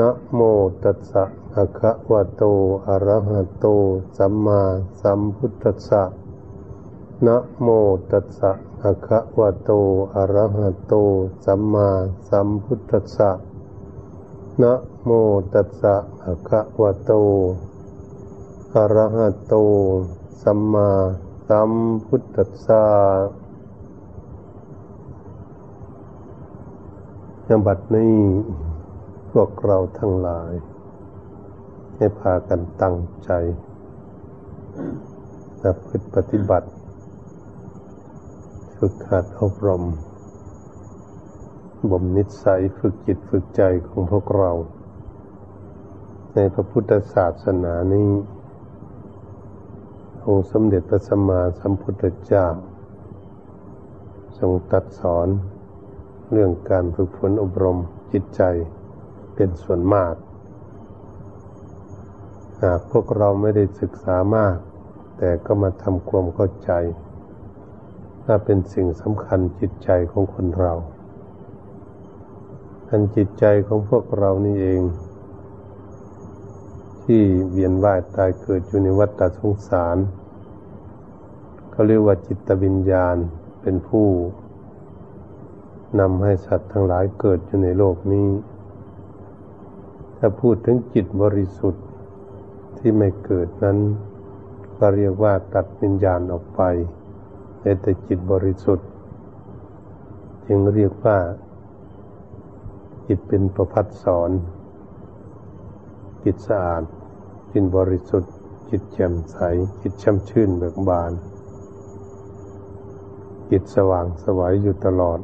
นะโมตัสสะภะคะวะโต อะระหะโต สัมมาสัมพุทธัสสะนะโมตัสสะภะคะวะโต อะระหะโต สัมมาสัมพุทธัสสะนะโมตัสสะภะคะวะโต อะระหะโต สัมมาสัมพุทธัสสะยบัดนี้ พวกเราทั้งหลาย ให้พากันตั้งใจและพึปฏิบัติ ฝึกหัดอบรม บ่มนิสัยฝึกจิตฝึกใจของพวกเรา ในพระพุทธศาสนานี้องค์สมเด็จพระสัมมาสัมพุทธเจ้า ทรงตัดสอนเรื่องการฝึกฝนอบรมจิตใจ เป็นส่วนมากหากพวกเราไม่ได้ศึกษามาก แต่ก็มาทำความเข้าใจน่าเป็นสิ่งสำคัญจิตใจของคนเราอันจิตใจของพวกเรานี่เอง ที่เวียนว่ายตายเกิดอยู่ในวัฏสงสารเขาเรียกว่าจิตวิญญาณเป็นผู้นำให้สัตว์ทั้งหลายเกิดอยู่ในโลกนี้ ถ้าพูดถึงจิตบริสุทธิ์ที่ไม่เกิดนั้น ก็เรียกว่าตัดวิญญาณออกไปแต่จิตบริสุทธิ์ จึงเรียกว่า จิตเป็นประพัดสอน จิตสะอาด จิตบริสุทธิ์ จิตแจ่มใส จิตช่ำชื่นเบิกบาน จิตสว่างสวัยอยู่ตลอด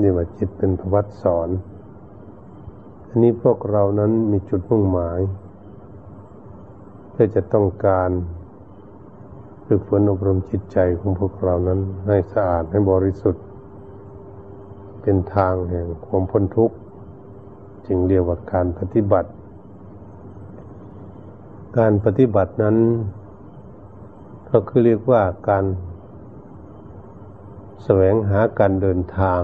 นี่ว่าจิตเป็นประพัดสอน นนี้พวกเรานั้นมีจุดมุ่งหมาย เพื่อจะต้องการฝึกฝนอบรมจิตใจของพวกเรานั้นให้สะอาดให้บริสุทธิ์ เป็นทางแห่งความพ้นทุกข์ จึงเรียกว่าการปฏิบัติ การปฏิบัตินั้น ก็คือเรียกว่าการแสวงหาการเดินทาง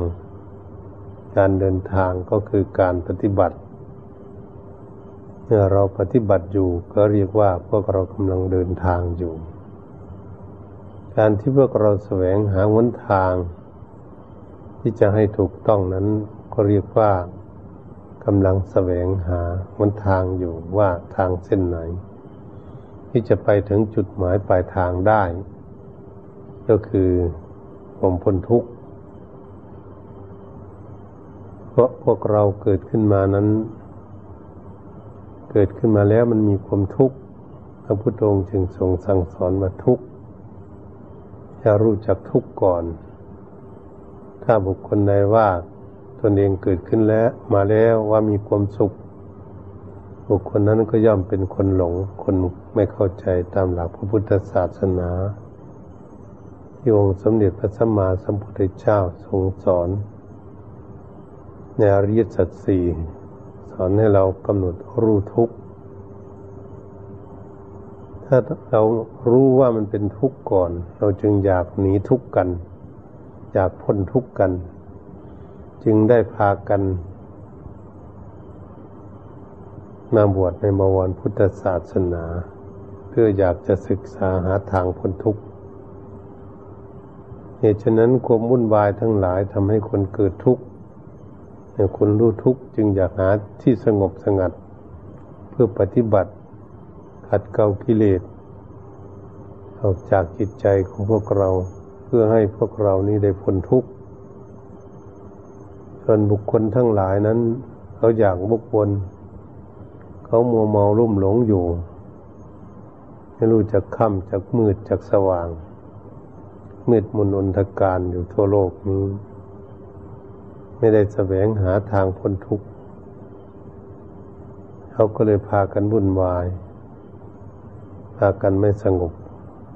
การเดินทางก็คือการปฏิบัติ เมื่อเราปฏิบัติอยู่ก็เรียกว่าพวกเรากำลังเดินทางอยู่ การที่พวกเราแสวงหาหนทาง ที่จะให้ถูกต้องนั้นก็เรียกว่ากำลังแสวงหาหนทางอยู่ว่าทางเส้นไหน ที่จะไปถึงจุดหมายปลายทางได้ ก็คือผมพ้นทุกข์ เพราะพวกเราเกิดขึ้นมานั้น เกิดขึ้นมาแล้วมันมีความทุกข์พระพุทธองค์จึงทรงสั่งสอนมาทุกข์จะรู้จักทุกข์ก่อน ถ้าบุคคลใดว่าตนเองเกิดขึ้นแล้วมาแล้วว่ามีความสุข บุคคลนั้นก็ย่อมเป็นคนหลง คนไม่เข้าใจตามหลักพระพุทธศาสนา ที่องค์สมเด็จพระสัมมาสัมพุทธเจ้าทรงสอน ในอริยสัจสี่สอนให้เรากำหนดรู้ทุกข์ถ้าเรารู้ว่ามันเป็นทุกข์ก่อน เราจึงอยากหนีทุกข์กัน อยากพ้นทุกข์กัน จึงได้พากันมาบวชในบวรพุทธศาสนา เพื่ออยากจะศึกษาหาทางพ้นทุกข์เหตุฉะนั้นความวุ่นวายทั้งหลายทำให้คนเกิดทุกข์ คนรู้ทุกข์จึงอยากหาที่สงบสงัด เพื่อปฏิบัติขัดเกลากิเลสออกจากจิตใจของพวกเราเพื่อให้พวกเรานี้ได้พ้นทุกข์ส่วนบุคคลทั้งหลายนั้น เขาอยากบุกวนเขามัวเมาลุ่มหลงอยู่ไม่รู้จักค่ำจากมืดจากสว่าง มืดมนอนทการอยู่ทั่วโลกนี้ ไม่ได้แสวงหาทางพ้นทุกข์เขาก็เลยพากันวุ่นวาย พากันไม่สงบ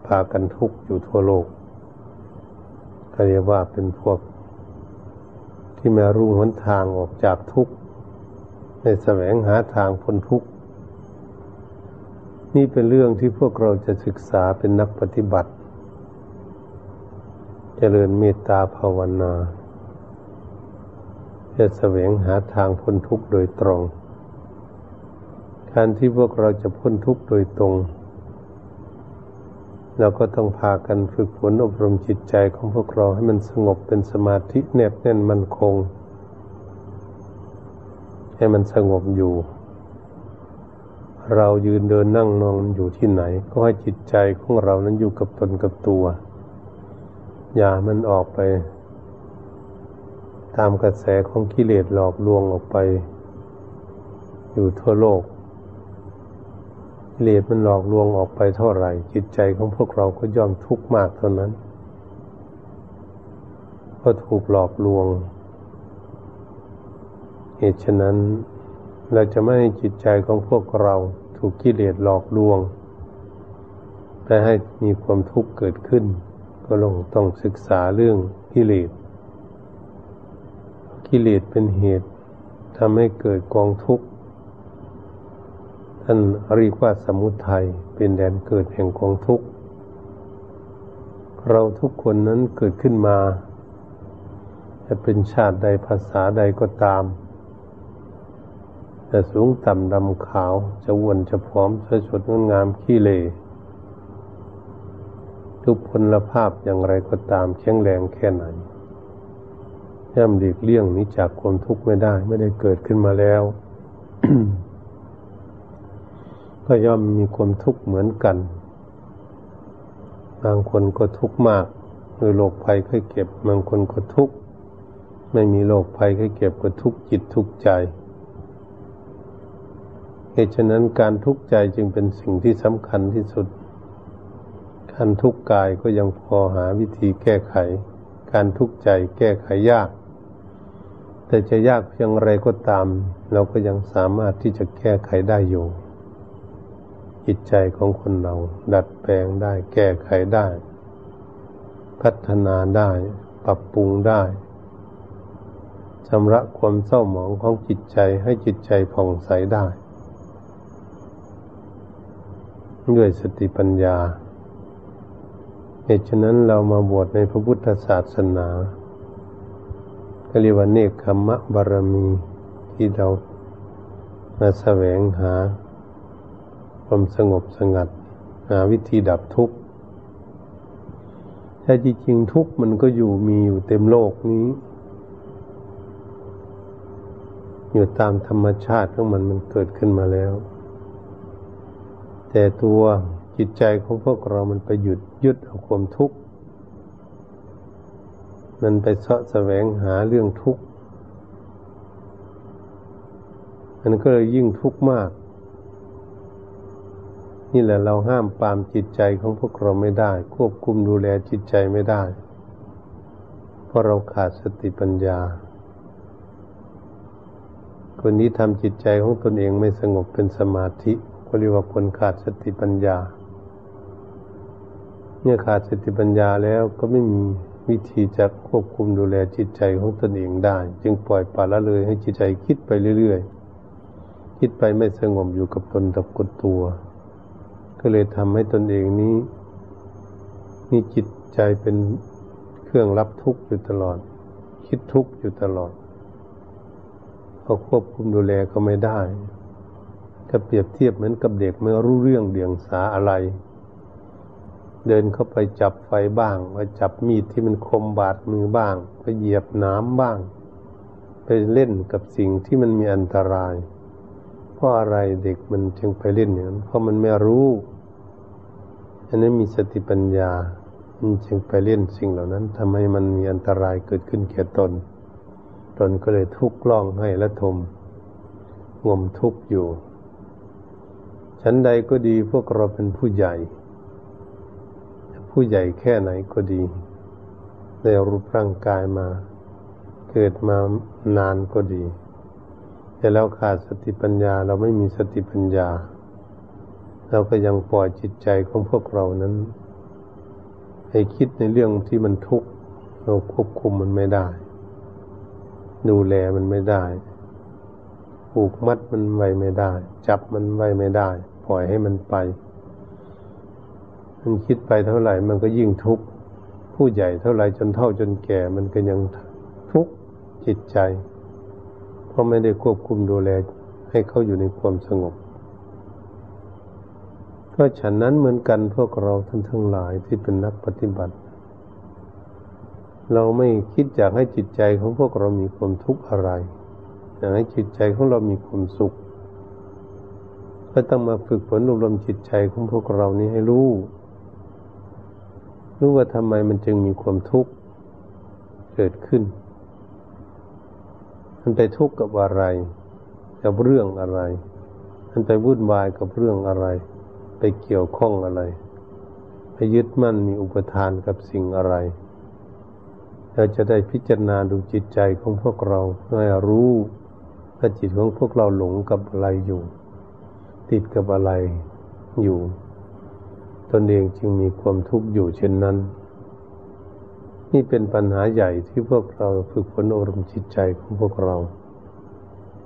พากันทุกข์อยู่ทั่วโลกก็เรียกว่าเป็นพวก ที่มารู้หนทางออกจากทุกข์ไม่แสวงหาทางพ้นทุกข์นี่เป็นเรื่องที่พวกเราจะศึกษาเป็นนักปฏิบัติจเจริญเมตตาภาวนา จะแสวงหาทางพ้นทุกข์โดยตรง การที่พวกเราจะพ้นทุกข์โดยตรง เราก็ต้องพากันฝึกฝนอบรมจิตใจของพวกเราให้มันสงบเป็นสมาธิแนบแน่นมั่นคง ให้มันสงบอยู่ เรายืนเดินนั่งนอนอยู่ที่ไหน ก็ให้จิตใจของเรานั้นอยู่กับตนกับตัว อย่ามันออกไป ตามกระแสของกิเลสหลอกลวงออกไป อยู่ทั่วโลก กิเลสมันหลอกลวงออกไปเท่าไหร่ จิตใจของพวกเราก็ย่อมทุกข์มากเท่านั้นเพราะถูกหลอกลวง เหตุฉะนั้นเราจะไม่ให้จิตใจของพวกเราถูกกิเลสหลอกลวงแต่ให้มีความทุกข์เกิดขึ้น ก็ลงต้องศึกษาเรื่องกิเลส กิเลสเป็นเหตุทำให้เกิดกองทุกข์ ท่านเรียกว่าสมุทัยเป็นแดนเกิดแห่งกองทุกข์ เราทุกคนนั้นเกิดขึ้นมา จะเป็นชาติใดภาษาใดก็ตามจะสูงต่ำดำขาวจะอ้วนจะผอมจะสดงามขี้เลทุกพลภาพอย่างไรก็ตามแข็งแรงแค่ไหน ย่ำหลีกเลี่ยงนี้จากความทุกข์ไม่ได้ ไม่ได้เกิดขึ้นมาแล้ว ก็ย่อมมีความทุกข์เหมือนกัน บางคนก็ทุกข์มากโดยโรคภัยไข้เก็บบางคนก็ทุกข์ไม่มีโรคภัยไข้เก็บก็ทุกข์จิตทุกข์ใจเหตุฉะนั้นการทุกข์ใจจึงเป็นสิ่งที่สำคัญที่สุดการทุกข์กายก็ยังพอหาวิธีแก้ไข การทุกข์ใจแก้ไขยาก แต่จะยากเพียงไรก็ตาม เราก็ยังสามารถที่จะแก้ไขได้อยู่ จิตใจของคนเรา ดัดแปลงได้ แก้ไขได้ พัฒนาได้ ปรับปรุงได้ชำระความเศร้าหมองของจิตใจให้จิตใจผ่องใสได้ ด้วยสติปัญญาเหตุฉะนั้นเรามาบวชในพระพุทธศาสนา ก็เรียกว่าเนคขมะบารมีที่เรามาแสวงหาความสงบสงัด หาวิธีดับทุกข์แต่จริงๆทุกข์มันก็อยู่มีอยู่เต็มโลกนี้ อยู่ตามธรรมชาติของมันมันเกิดขึ้นมาแล้ว แต่ตัวจิตใจของพวกเรามันไปหยุดยึดเอาความทุกข์ มันไปเสาะแสวงหาเรื่องทุกข์มันก็เลยยิ่งทุกข์มาก นี่แหละเราห้ามปามจิตใจของพวกเราไม่ได้ ควบคุมดูแลจิตใจไม่ได้ เพราะเราขาดสติปัญญา คนนี้ทำจิตใจของตนเองไม่สงบเป็นสมาธิก็เรียกว่าคนขาดสติปัญญาเนี่ยขาดสติปัญญาแล้วก็ไม่มี วิธีจะควบคุมดูแลจิตใจของตนเองได้ จึงปล่อยปละละเลยให้จิตใจคิดไปเรื่อยๆ คิดไปไม่สงบอยู่กับตนกับกดตัว ก็เลยทำให้ตนเองนี้ มีจิตใจเป็นเครื่องรับทุกข์อยู่ตลอด คิดทุกข์อยู่ตลอดเขาควบคุมดูแลก็ไม่ได้ก็เปรียบเทียบเหมือนกับเด็กไม่รู้เรื่องเดียงสาอะไร เดินเข้าไปจับไฟบ้างไปจับมีดที่มันคมบาดมือบ้าง ไปเหยียบน้ำบ้าง ไปเล่นกับสิ่งที่มันมีอันตราย เพราะอะไรเด็กมันจึงไปเล่นอย่างนั้นเพราะมันไม่รู้อันนี้นมีสติปัญญามันจึงไปเล่นสิ่งเหล่านั้นทำให้มันมีอันตรายเกิดขึ้นแก่ตน ตนก็เลยทุกข์ร้องให้และทมงมทุกข์อยู่ ชั้นใดก็ดีพวกเราเป็นผู้ใหญ่ ผู้ใหญ่แค่ไหนก็ดี ได้รูปร่างกายมา เกิดมานานก็ดี แต่เราขาดสติปัญญาเราไม่มีสติปัญญา เราก็ยังปล่อยจิตใจของพวกเรานั้น ให้คิดในเรื่องที่มันทุกข์เราควบคุมมันไม่ได้ ดูแลมันไม่ได้ผูกมัดมันไว้ไม่ได้ จับมันไว้ไม่ได้ ปล่อยให้มันไป มันคิดไปเท่าไหร่ มันก็ยิ่งทุกข์ผู้ใหญ่เท่าไหร่จนเท่าจนแก่ มันก็ยังทุกข์จิตใจ เพราะไม่ได้ควบคุมดูแลให้เขาอยู่ในความสงบก็ฉันนั้นเหมือนกันพวกเราท่านทั้งหลายที่เป็นนักปฏิบัติ เราไม่คิดอยากให้จิตใจของพวกเรามีความทุกข์อะไรอยากให้จิตใจของเรามีความสุขก็ต้องมาฝึกฝนอบรมจิตใจของพวกเรานี้ให้รู้ รู้ว่าทำไมมันจึงมีความทุกข์เกิดขึ้น มันไปทุกข์กับอะไร กับเรื่องอะไร มันไปวุ่นวายกับเรื่องอะไร ไปเกี่ยวข้องอะไร ไปยึดมั่นมีอุปทานกับสิ่งอะไร เราจะได้พิจารณาดูจิตใจของพวกเราเพื่อรู้ว่าจิตของพวกเราหลงกับอะไรอยู่ ติดกับอะไรอยู่ ตนเองจึงมีความทุกข์อยู่เช่นนั้น นี่เป็นปัญหาใหญ่ที่พวกเราฝึกฝนอบรมจิตใจของพวกเรา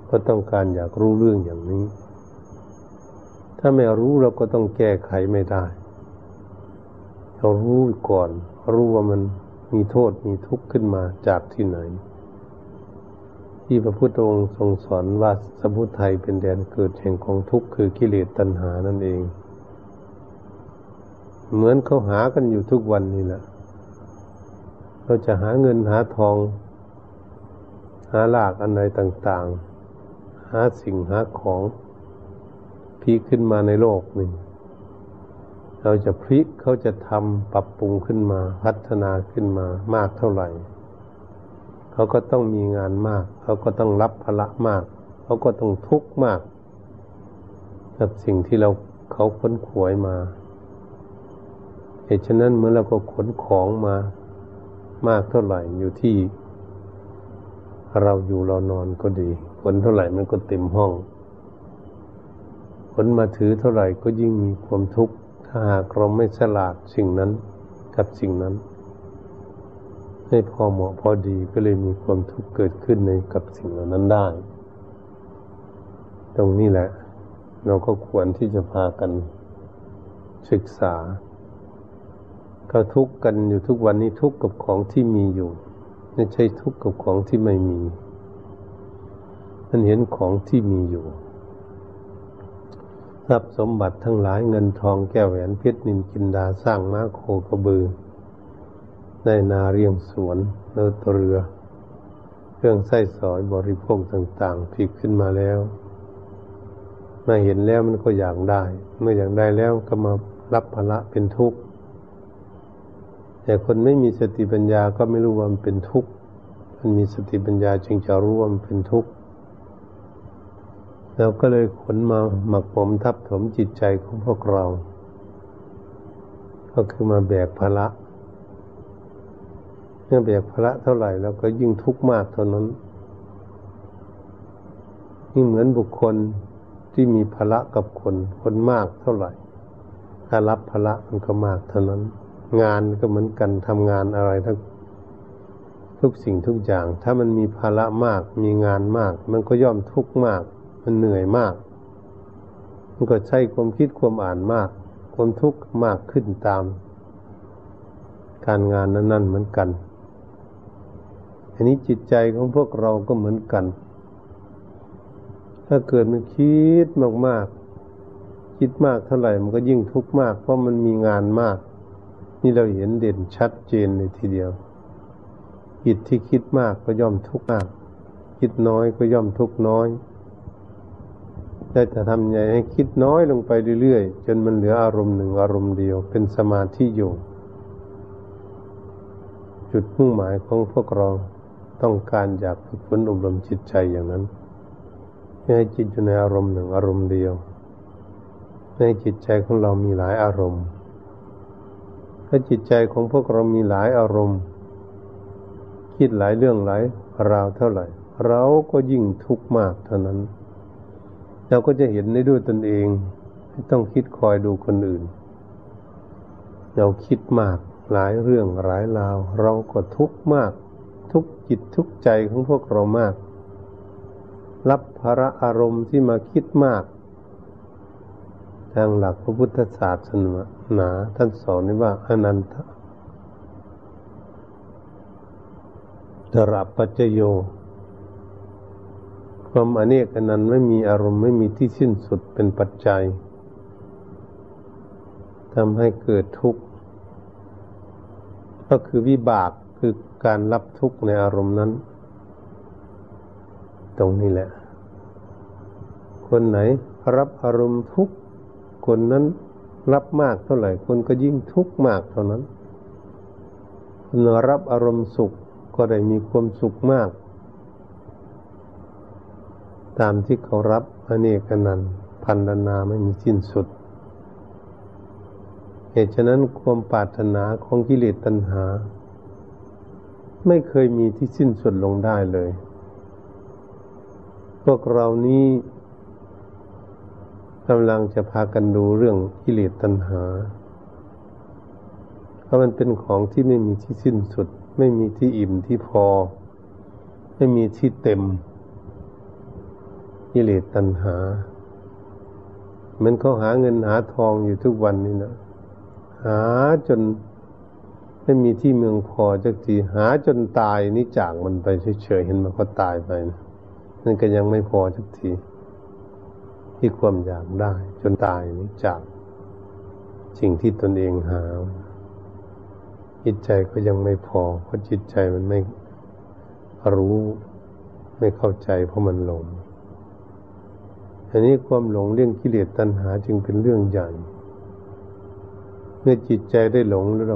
ก็ต้องการอยากรู้เรื่องอย่างนี้ ถ้าไม่รู้เราก็ต้องแก้ไขไม่ได้เรารู้ก่อน รู้ว่ามันมีโทษมีทุกข์ขึ้นมาจากที่ไหน ที่พระพุทธองค์ทรงสอนว่าสมุทัยเป็นแดนเกิดแห่งของทุกข์คือกิเลสตัณหานั่นเอง เหมือนเขาหากันอยู่ทุกวันนี่แหละเราจะหาเงินหาทอง หาลากอันใดต่างๆ หาสิ่งหาของพีขึ้นมาในโลกนี่เราจะพลิกเขาจะทำปรับปรุงขึ้นมา พัฒนาขึ้นมามากเท่าไหร่ เขาก็ต้องมีงานมาก เขาก็ต้องรับภาระมาก เขาก็ต้องทุกข์มาก กับสิ่งที่เราเขาค้นขวยมา ตุฉะนั้นเมื่อเราก็ขนของมามากเท่าไหร่อยู่ที่ เราอยู่เรานอนก็ดีขนเท่าไหร่มันก็เต็มห้องขนมาถือเท่าไหร่ก็ยิ่งมีความทุกข์ถ้าหากเราไม่ฉลาดสิ่งนั้นกับสิ่งนั้น ให้พอเหมาะพอดีก็เลยมีความทุกข์เกิดขึ้นในกับสิ่งเหล่านั้นได้ ตรงนี้แหละ เราก็ควรที่จะพากันศึกษา ก็ทุกข์กันอยู่ทุกวันนี้ทุกข์กับของที่มีอยู่ ไม่ใช่ทุกข์กับของที่ไม่มีมันเห็นของที่มีอยู่ทรัพย์สมบัติทั้งหลายเงินทองแก้วแหวนเพชรนินกินดาสร้างม้าโคกระบือได้นาเรียงสวนเนื้อเรือ เครื่องไส้สอยบริโภคต่างๆผิดขึ้นมาแล้วมาเห็นแล้วมันก็อยากได้ เมื่ออยากได้แล้วก็มารับภาระเป็นทุกข์ แต่คนไม่มีสติปัญญาก็ไม่รู้ว่ามันเป็นทุกข์มันมีสติปัญญาจึงจะรู้ว่ามันเป็นทุกข์เราก็เลยขนมาหมักผมทับถมจิตใจของพวกเรา ก็คือมาแบกภาระเมื่อแบกภาระเท่าไหร่แล้วก็ยิ่งทุกข์มากเท่านั้นนี่เหมือนบุคคลที่มีภาระกับคน คนมากเท่าไหร่ ถ้ารับภาระมันก็มากเท่านั้น งานก็เหมือนกันทำงานอะไรทั้งทุกสิ่งทุกอย่าง ถ้ามันมีภาระมาก มีงานมาก มันก็ย่อมทุกข์มาก มันเหนื่อยมาก มันก็ใช้ความคิดความอ่านมาก ความทุกข์มากขึ้นตาม การงานนั้น ๆ เหมือนกัน อันนี้จิตใจของพวกเราก็เหมือนกัน ถ้าเกิดมันคิดมากๆคิดมากเท่าไหร่มันก็ยิ่งทุกข์มาก เพราะมันมีงานมาก นี่เราเห็นเด่นชัดเจนเลยทีเดียวจิตที่คิดมากก็ย่อมทุกข์มาก คิดน้อยก็ย่อมทุกข์น้อยได้แต่ทำไงให้คิดน้อยลงไปเรื่อยๆ จนมันเหลืออารมณ์หนึ่งอารมณ์เดียว เป็นสมาธิอยู่ จุดมุ่งหมายของพวกเราต้องการอยากฝึกฝนอบรมจิตใจอย่างนั้นให้จิตอยู่ในอารมณ์หนึ่งอารมณ์เดียว ให้จิตใจของเรามีหลายอารมณ์ ถ้าจิตใจของพวกเรามีหลายอารมณ์ คิดหลายเรื่องหลายราวเท่าไหร่ เราก็ยิ่งทุกข์มากเท่านั้น เราก็จะเห็นได้ด้วยตนเองไม่ต้องคิดคอยดูคนอื่น เราคิดมากหลายเรื่องหลายราว เราก็ทุกข์มาก ทุกจิตทุกใจของพวกเรามาก รับภาระอารมณ์ที่มาคิดมาก ทางหลักพระพุทธศาสนา นา ท่านสอนนี่ว่าอนันตตระปัจจโย ความอเนกอนันต์ไม่มีอารมณ์ไม่มีที่สิ้นสุดเป็นปัจจัยทำให้เกิดทุกข์ ก็คือวิบากคือการรับทุกข์ในอารมณ์นั้น ตรงนี้แหละ คนไหนรับอารมณ์ทุกข์ คนนั้น รับมากเท่าไหร่ คนก็ยิ่งทุกข์มากเท่านั้นคนรับอารมณ์สุขก็ได้มีความสุขมาก ตามที่เขารับอเนกนันพันธนาไม่มีสิ้นสุด เหตุฉะนั้นความปรารถนาของกิเลสตัณหา ไม่เคยมีที่สิ้นสุดลงได้เลย พวกเรานี้ กำลังจะพากันดูเรื่องกิเลสตัณหา เพราะมันเป็นของที่ไม่มีที่สิ้นสุด ไม่มีที่อิ่มที่พอ ไม่มีที่เต็มกิเลสตัณหา มันเขาหาเงินหาทองอยู่ทุกวันนี้นะหาจนไม่มีที่เมืองพอจักทีหาจนตายนี่จากมันไปเฉยๆเห็นมันก็ตายไปนะนั่นก็ยังไม่พอจักที ที่ความอยากได้ จนตายนี้จากสิ่งที่ตนเองหา จิตใจก็ยังไม่พอ เพราะจิตใจมันไม่รู้ไม่เข้าใจเพราะมันหลงอันนี้ความหลงเรื่องกิเลสตัณหาจึงเป็นเรื่องใหญ่ เมื่อจิตใจได้หลงแล้ว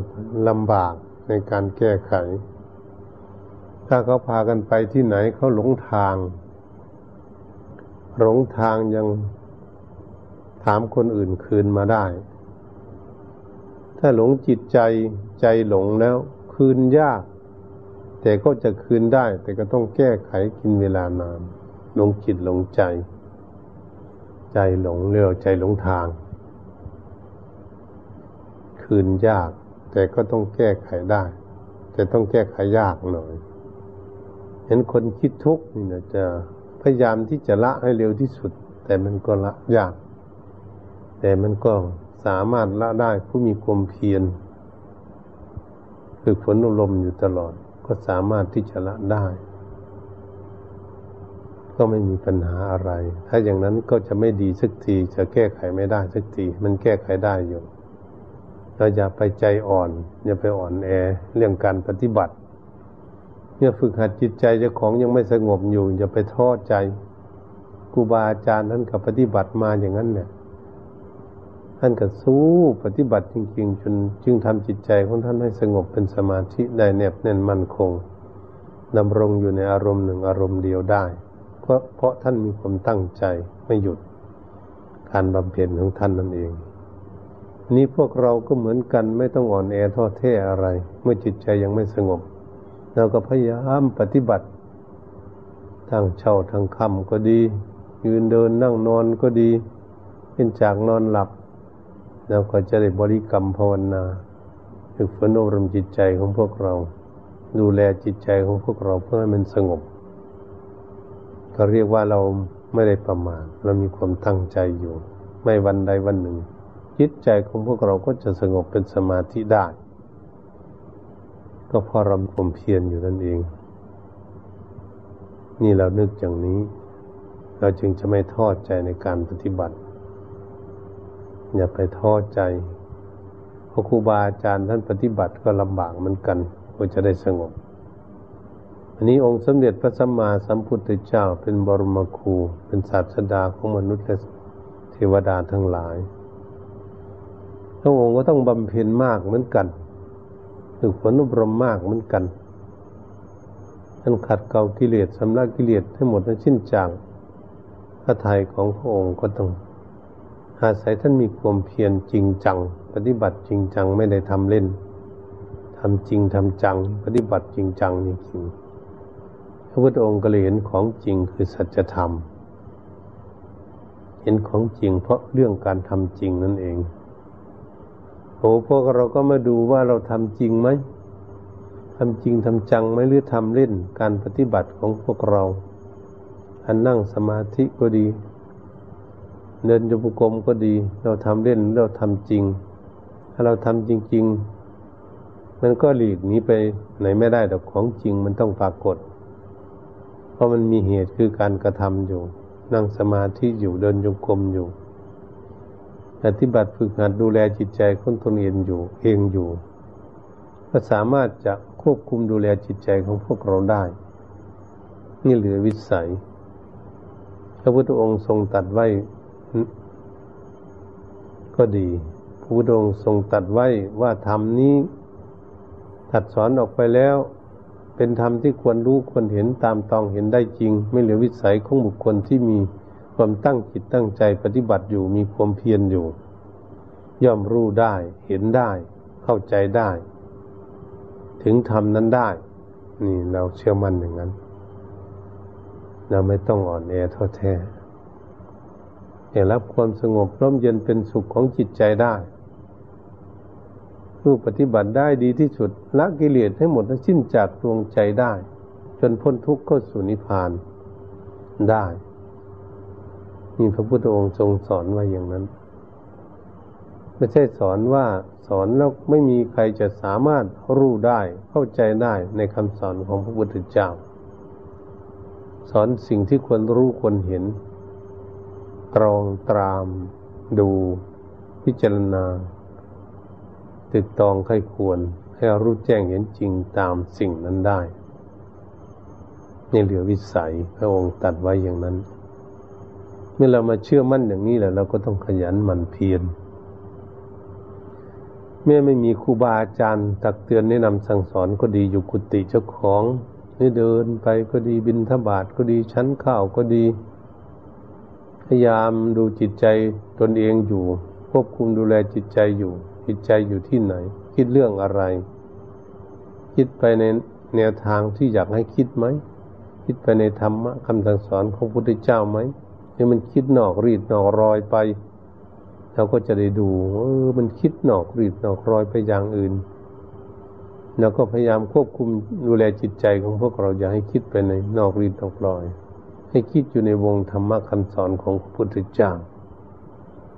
ลำบากในการแก้ไข ถ้าเขาพากันไปที่ไหนเขาหลงทาง หลงทางยังามคนอื่นคืนมาได้ ถ้าหลงจิตใจใจหลงแล้วคืนยาก แต่ก็จะคืนได้ แต่ก็ต้องแก้ไขกินเวลานานหลงจิตหลงใจ ใจหลงเรือใจหลงทาง คืนยาก แต่ก็ต้องแก้ไขได้ แต่ต้องแก้ไขยากหน่อยเห็นคนคิดทุกข์นี่นะจะพยายามที่จะละให้เร็วที่สุด แต่มันก็ละยาก แต่มันก็สามารถละได้ผู้มีความเพียรคือฝนอารมณ์อยู่ตลอด ก็สามารถที่จะละได้ ก็ไม่มีปัญหาอะไร ถ้าอย่างนั้นก็จะไม่ดีสักที จะแก้ไขไม่ได้สักที มันแก้ไขได้อยู่เราอย่าไปใจอ่อน อย่าไปอ่อนแอ เรื่องการปฏิบัติเมื่อฝึกหัดจิตใจเจ้าของยังไม่สงบอยู่ อย่าไปท้อใจครูบาอาจารย์ท่านกับปฏิบัติมาอย่างนั้นเนี่ย ท่านก็สู้ปฏิบัติจริง ๆ จนจึงทำจิตใจของท่านให้สงบเป็นสมาธิได้แนบแน่นมั่นคงดำรงอยู่ในอารมณ์หนึ่งอารมณ์เดียวได้ เพราะเพราะท่านมีความตั้งใจไม่หยุดการบำเพ็ญของท่านนั่นเอง นี้พวกเราก็เหมือนกันไม่ต้องอ่อนแอท้อแท้อะไร เมื่อจิตใจยังไม่สงบ เราก็พยายามปฏิบัติทางเช่าทางคำก็ดี ยืนเดินนั่งนอนก็ดีเป็นจากนอนหลับ เราก็จะได้บริกรรมภาวนาฝึกฝนอบรมจิตใจของพวกเรา ดูแลจิตใจของพวกเราเพื่อให้มันสงบ ก็เรียกว่าเราไม่ได้ประมาทเรามีความตั้งใจอยู่ ไม่วันใดวันหนึ่ง จิตใจของพวกเราก็จะสงบเป็นสมาธิได้ ก็เพราะเราความเพียรอยู่นั่นเอง นี่เรานึกอย่างนี้ เราจึงจะไม่ท้อใจในการปฏิบัติ อย่าไปท้อใจเพราะครูบาอาจารย์ท่านปฏิบัติก็ลำบากเหมือนกันก็จะได้สงบ อันนี้องค์สมเด็จพระสัมมาสัมพุทธเจ้าเป็นบรมครู เป็นศาสดาของมนุษย์และเทวดาทั้งหลายพระองค์ก็ต้องบำเพ็ญมากเหมือนกันฝึกฝนอบรมมากเหมือนกันท่านขัดเกลากิเลสสำลักกิเลสให้หมดนั้นสิ้นจางพระทัยของพระองค์ก็ต้อง อาศัยท่านมีความเพียรจริงจัง ปฏิบัติจริงจังไม่ได้ทำเล่นทำจริงทำจัง ปฏิบัติจริงจังจริงๆระพุทธองค์ก็เลยเห็นของจริงคือสัจธรรม เห็นของจริงเพราะเรื่องการทำจริงนั่นเองโอ้พวกเราก็มาดูว่าเราทำจริงไหมทำจริงทำจังไหมหรือทำเล่นการปฏิบัติของพวกเราอันนั่งสมาธิก็ดี เดินจงกรมก็ดี เราทำเล่นเราทำจริง ถ้าเราทำจริง ๆ มันก็หลีกหนีไปไหนไม่ได้แต่ของจริงมันต้องปรากฏ เพราะมันมีเหตุคือการกระทำอยู่ นั่งสมาธิอยู่เดินจงกรมอยู่ปฏิบัติฝึกหัดดูแลจิตใจของตนเองอยู่ เองอยู่ ก็สามารถจะควบคุมดูแลจิตใจของพวกเราได้ นี่เหลือวิสัย พระพุทธองค์ทรงตัดไว้ ก็ดีพระพุทธองทรงตัดไว้ว่าธรรมนี้ตัดสอนออกไปแล้ว เป็นธรรมที่ควรรู้ควรเห็นตามตองเห็นได้จริง ไม่เหลือวิสัยของบุคคลที่มีความตั้งจิตตั้งใจปฏิบัติอยู่มีความเพียรอยู่ ย่อมรู้ได้เห็นได้ เข้าใจได้ ถึงธรรมนั้นได้ นี่เราเชื่อมั่นอย่างนั้น เราไม่ต้องอ่อนแอท้อแท้ ให้รับความสงบร่มเย็นเป็นสุขของจิตใจได้ ผู้ปฏิบัติได้ดีที่สุดละกิเลสให้หมดสิ้นจากดวงใจได้ จนพ้นทุกข์เข้าสู่นิพพานได้นี่พระพุทธองค์ทรงสอนไว้อย่างนั้น ไม่ใช่สอนว่าสอนแล้วไม่มีใครจะสามารถรู้ได้เข้าใจได้ในคำสอนของพระพุทธเจ้า สอนสิ่งที่ควรรู้ควรเห็น ตรองตราม ดู พิจารณาติดตองใครควร ให้รู้แจ้งเห็นจริงตามสิ่งนั้นได้นี่เหลือวิสัยพระองค์ตัดไว้อย่างนั้น เมื่อเรามาเชื่อมั่นอย่างนี้แหละเราก็ต้องขยันหมั่นเพียรแม่ไม่มีครูบาอาจารย์ ตักเตือนแนะนำสั่งสอนก็ดีอยู่กุฏิเจ้าของนี่เดินไปก็ดีบินทบาทก็ดีชั้นข้าวก็ดี พยายามดูจิตใจตนเองอยู่ ควบคุมดูแลจิตใจอยู่ จิตใจอยู่ที่ไหน คิดเรื่องอะไร คิดไปในแนวทางที่อยากให้คิดไหม คิดไปในธรรมะคำสั่งสอนของพระพุทธเจ้าไหมนี่มันคิดนอกรีดนอกรอยไปเราก็จะได้ดูเออมันคิดนอกรีดนอกรอยไปอย่างอื่นเราก็พยายามควบคุมดูแลจิตใจของพวกเราอย่าให้คิดไปในนอกรีดนอกรอย ให้คิดอยู่ในวงธรรมะคำสอนของพระพุทธเจ้า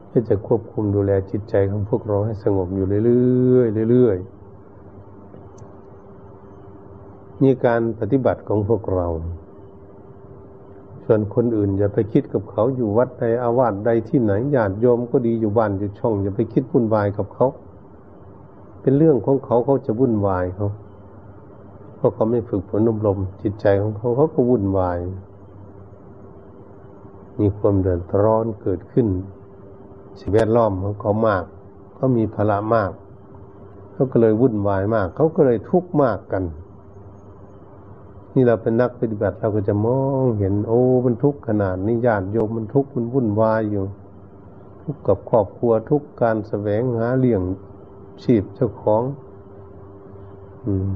เพื่อจะควบคุมดูแลจิตใจของพวกเราให้สงบอยู่เรื่อยๆเรื่อยๆนี่การปฏิบัติของพวกเรา ส่วนคนอื่นอย่าไปคิดกับเขาอยู่วัดใดอาวาสใดที่ไหนญาติโยมก็ดีอยู่บ้านอยู่ช่อง อย่าไปคิดวุ่นวายกับเขา เป็นเรื่องของเขาเขาจะวุ่นวายเขาเพราะเขาไม่ฝึกฝนอบรมจิตใจของเขาเขาก็วุ่นวาย มีความเดือดร้อนเกิดขึ้นสิ่งแวดล้อมของเขามากเขามีภาระมากเขาก็เลยวุ่นวายมาก เขาก็เลยทุกข์มากกัน นี่เราเป็นนักปฏิบัติเราก็จะมองเห็น โอ้มันทุกข์ขนาดนี้ญาติโยมมันทุกข์มันวุ่นวายอยู่ ทุกข์กับครอบครัวทุกข์การแสวงหาเลี้ยงชีพเจ้าของ อืม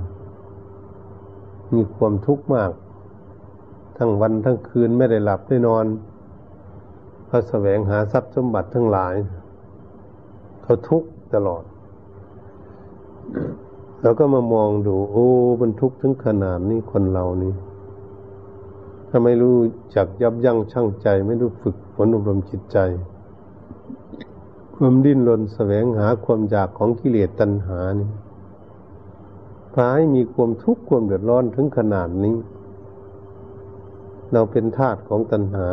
มีความทุกข์มาก ทั้งวันทั้งคืนไม่ได้หลับได้นอน เพราแสวงหาทรัพย์สมบัติทั้งหลาย เขาทุกข์ตลอด แล้วก็มามองดู โอ้ มันทุกข์ถึงขนาดนี้คนเรานี่ถ้าไม่รู้จักยับยั้งชั่งใจ ไม่รู้ฝึกฝนอบรมจิตใจ ความดิ้นรนแสวงหาความอยากของกิเลสตัณหานี่พาให้มีความทุกข์ความเดือดร้อนถึงขนาดนี้ เราเป็นทาสของตัณหา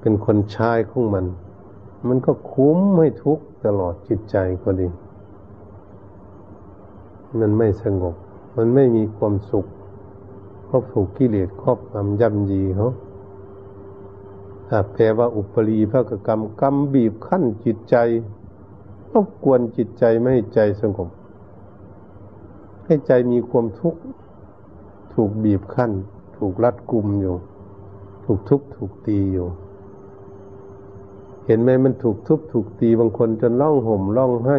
เป็นคนชายของมัน มันก็คุ้มให้ทุกข์ตลอดจิตใจก็ดี มันไม่สงบ มันไม่มีความสุขเพราะถูกกิเลสครอบงำย่ำยีเขาถ้าแปลว่าอุปรีพระกรรมกรรมบีบขั้นจิตใจรบกวนจิตใจไม่ให้ใจสงบ ให้ใจมีความทุกข์ ถูกบีบขั้น ถูกรัดกุมอยู่ ถูกทุบถูกตีอยู่ เห็นไหมมันถูกทุบถูกตีบางคนจนร้องห่มร้องไห้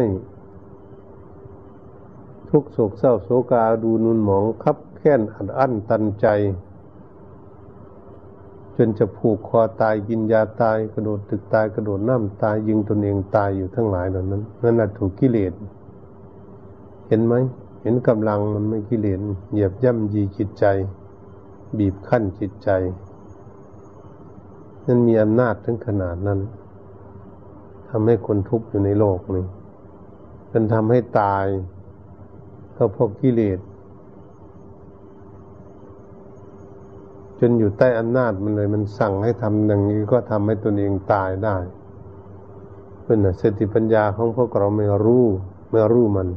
ทุกโศกเศร้าโศกาดูนุนหมองคับแค้นอัดอั้นตันใจ จนจะผูกคอตายกินยาตายกระโดดตึกตายกระโดดน้ำตายยิงตนเองตายอยู่ทั้งหลายเหล่านั้นนั่นแหะถูกกิเลสเห็นไหมเห็นกำลังมันไม่กิเลสเหยียบย่ำยีจิตใจ บีบขั้นจิตใจ นั่นมีอำนาจถึงขนาดนั้นทำให้คนทุกข์อยู่ในโลกนี้มันทำให้ตายก็เพราะกิเลสจนอยู่ใต้อำนาจมันเลย มันสั่งให้ทำอย่างนี้ก็ทำให้ตนเองตายได้เป็นสติปัญญาของพวกเราไม่รู้ ไม่รู้มัน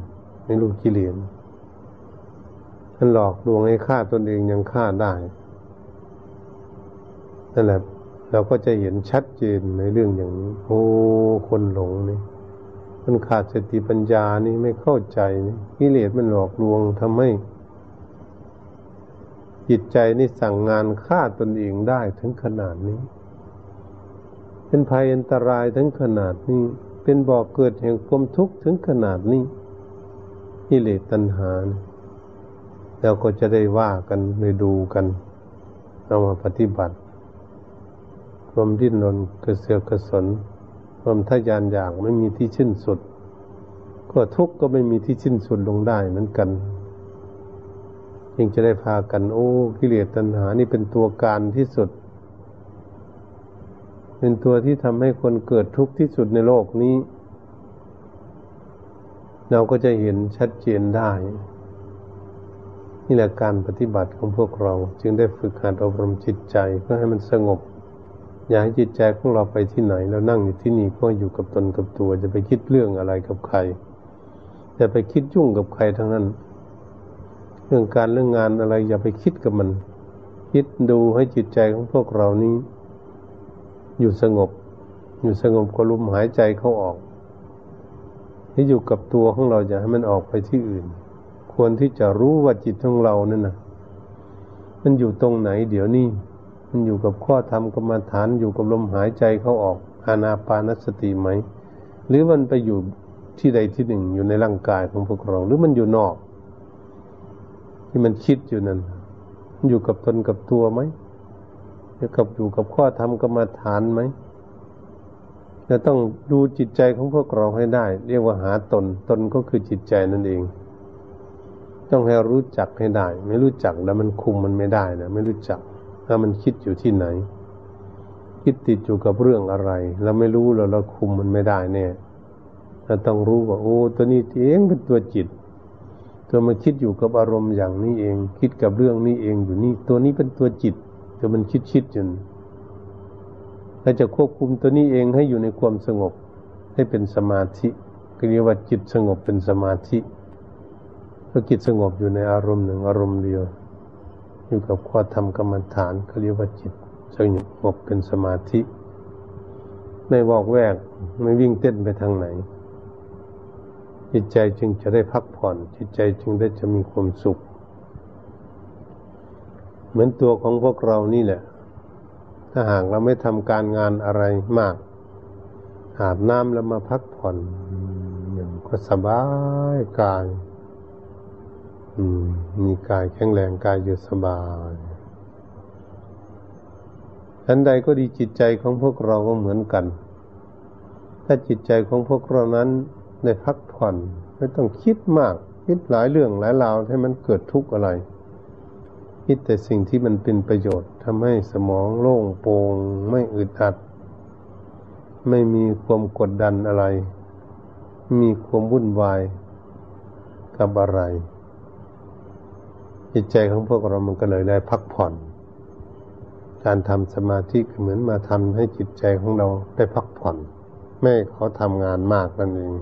ไม่รู้กิเลสมันหลอกลวงให้ฆ่าตนเองยังฆ่าได้นั่นแหละ เราก็จะเห็นชัดเจนในเรื่องอย่างนี้ โอ้คนหลงนี่มันขาดสติปัญญานี่ไม่เข้าใจนี่กิเลสมันหลอกลวงทำให้ จิตใจนี่สั่งงานฆ่าตนเองได้ถึงขนาดนี้ เป็นภัยอันตรายถึงขนาดนี้ เป็นบ่อกเกิดแห่งความทุกข์ถึงขนาดนี้กิเลสตัณหาเราก็จะได้ว่ากันได้ดูกัน เอามาปฏิบัติ ความดิ้นรนกระเสือกกระสนความทยานอยากไม่มีที่ชิ้นสุด ก็ทุกข์ก็ไม่มีที่ชิ้นสุดลงได้เหมือนกันยังจะได้พากันโอ้กิเลสตัณหานี่เป็นตัวการที่สุด เป็นตัวที่ทำให้คนเกิดทุกข์ที่สุดในโลกนี้ เราก็จะเห็นชัดเจนได้ นี่แหละการปฏิบัติของพวกเรา จึงได้ฝึกหัดอบรมจิตใจเพื่อให้มันสงบ อย่าให้จิตใจของเราไปที่ไหนแล้วนั่งอยู่ที่นี่ก็อยู่กับตนกับตัว จะไปคิดเรื่องอะไรกับใครจะไปคิดยุ่งกับใครทั้งนั้น เรื่องการเรื่องงานอะไร อย่าไปคิดกับมัน คิดดูให้จิตใจของพวกเรานี้ อยู่สงบ อยู่สงบก็ลมหายใจเข้าออกให้อยู่กับตัวของเราอย่าให้มันออกไปที่อื่น ควรที่จะรู้ว่าจิตของเรานั่นนะมันอยู่ตรงไหนเดี๋ยวนี้ มันอยู่กับข้อธรรมกรรมฐานอยู่กับลมหายใจเข้าออกอานาปานสติไหม หรือมันไปอยู่ที่ใดที่หนึ่งอยู่ในร่างกายของพวกเรา หรือมันอยู่นอก ที่มันคิดอยู่นั้นมันอยู่กับตนกับตัวไหมอยู่กับอยู่กับข้อธรรมกรรมฐานไหมจะต้องดูจิตใจของพวกเราให้ได้ เรียกว่าหาตนตนก็คือจิตใจนั่นเอง ต้องให้รู้จักให้ได้ ไม่รู้จักแล้วมันคุมมันไม่ได้นะไม่รู้จัก ถ้ามันคิดอยู่ที่ไหน คิดติดอยู่กับเรื่องอะไร เราไม่รู้เราเราคุมมันไม่ได้เนี่ยเราต้องรู้ว่าโอ้ตัวนี้เองเป็นตัวจิต ตัวมันคิดอยู่กับอารมณ์อย่างนี้เอง คิดกับเรื่องนี้เองอยู่นี่ ตัวนี้เป็นตัวจิต ตัวมันคิดคิดจนเราจะควบคุมตัวนี้เองให้อยู่ในความสงบ ให้เป็นสมาธิเรียกว่าจิตสงบเป็นสมาธิพอจิตสงบอยู่ในอารมณ์หนึ่งอารมณ์เดียว อยู่กับข้อธรรมกรรมฐานเขาเรียกว่าจิตสงบเป็นสมาธิ ไม่วอกแวกไม่วิ่งเต้นไปทางไหน จิตใจจึงจะได้พักผ่อน จิตใจจึงได้จะมีความสุข เหมือนตัวของพวกเรานี่แหละ ถ้าหากเราไม่ทำการงานอะไรมาก อาบน้ำแล้วมาพักผ่อนอย่างก็สบายกาย มีกายแข็งแรงกายอยู่สบายอันใดก็ดีจิตใจของพวกเราก็เหมือนกัน ถ้าจิตใจของพวกเรานั้นได้พักผ่อนไม่ต้องคิดมาก คิดหลายเรื่องหลายราวให้มันเกิดทุกข์อะไร คิดแต่สิ่งที่มันเป็นประโยชน์ทำให้สมองโล่งโปร่งไม่อึดอัด ไม่มีความกดดันอะไร มีความวุ่นวายกับอะไร จิตใจของพวกเรามันก็เลยได้พักผ่อน การทำสมาธิเหมือนมาทำให้จิตใจของเราได้พักผ่อน ไม่เขาทำงานมากนั่นเอง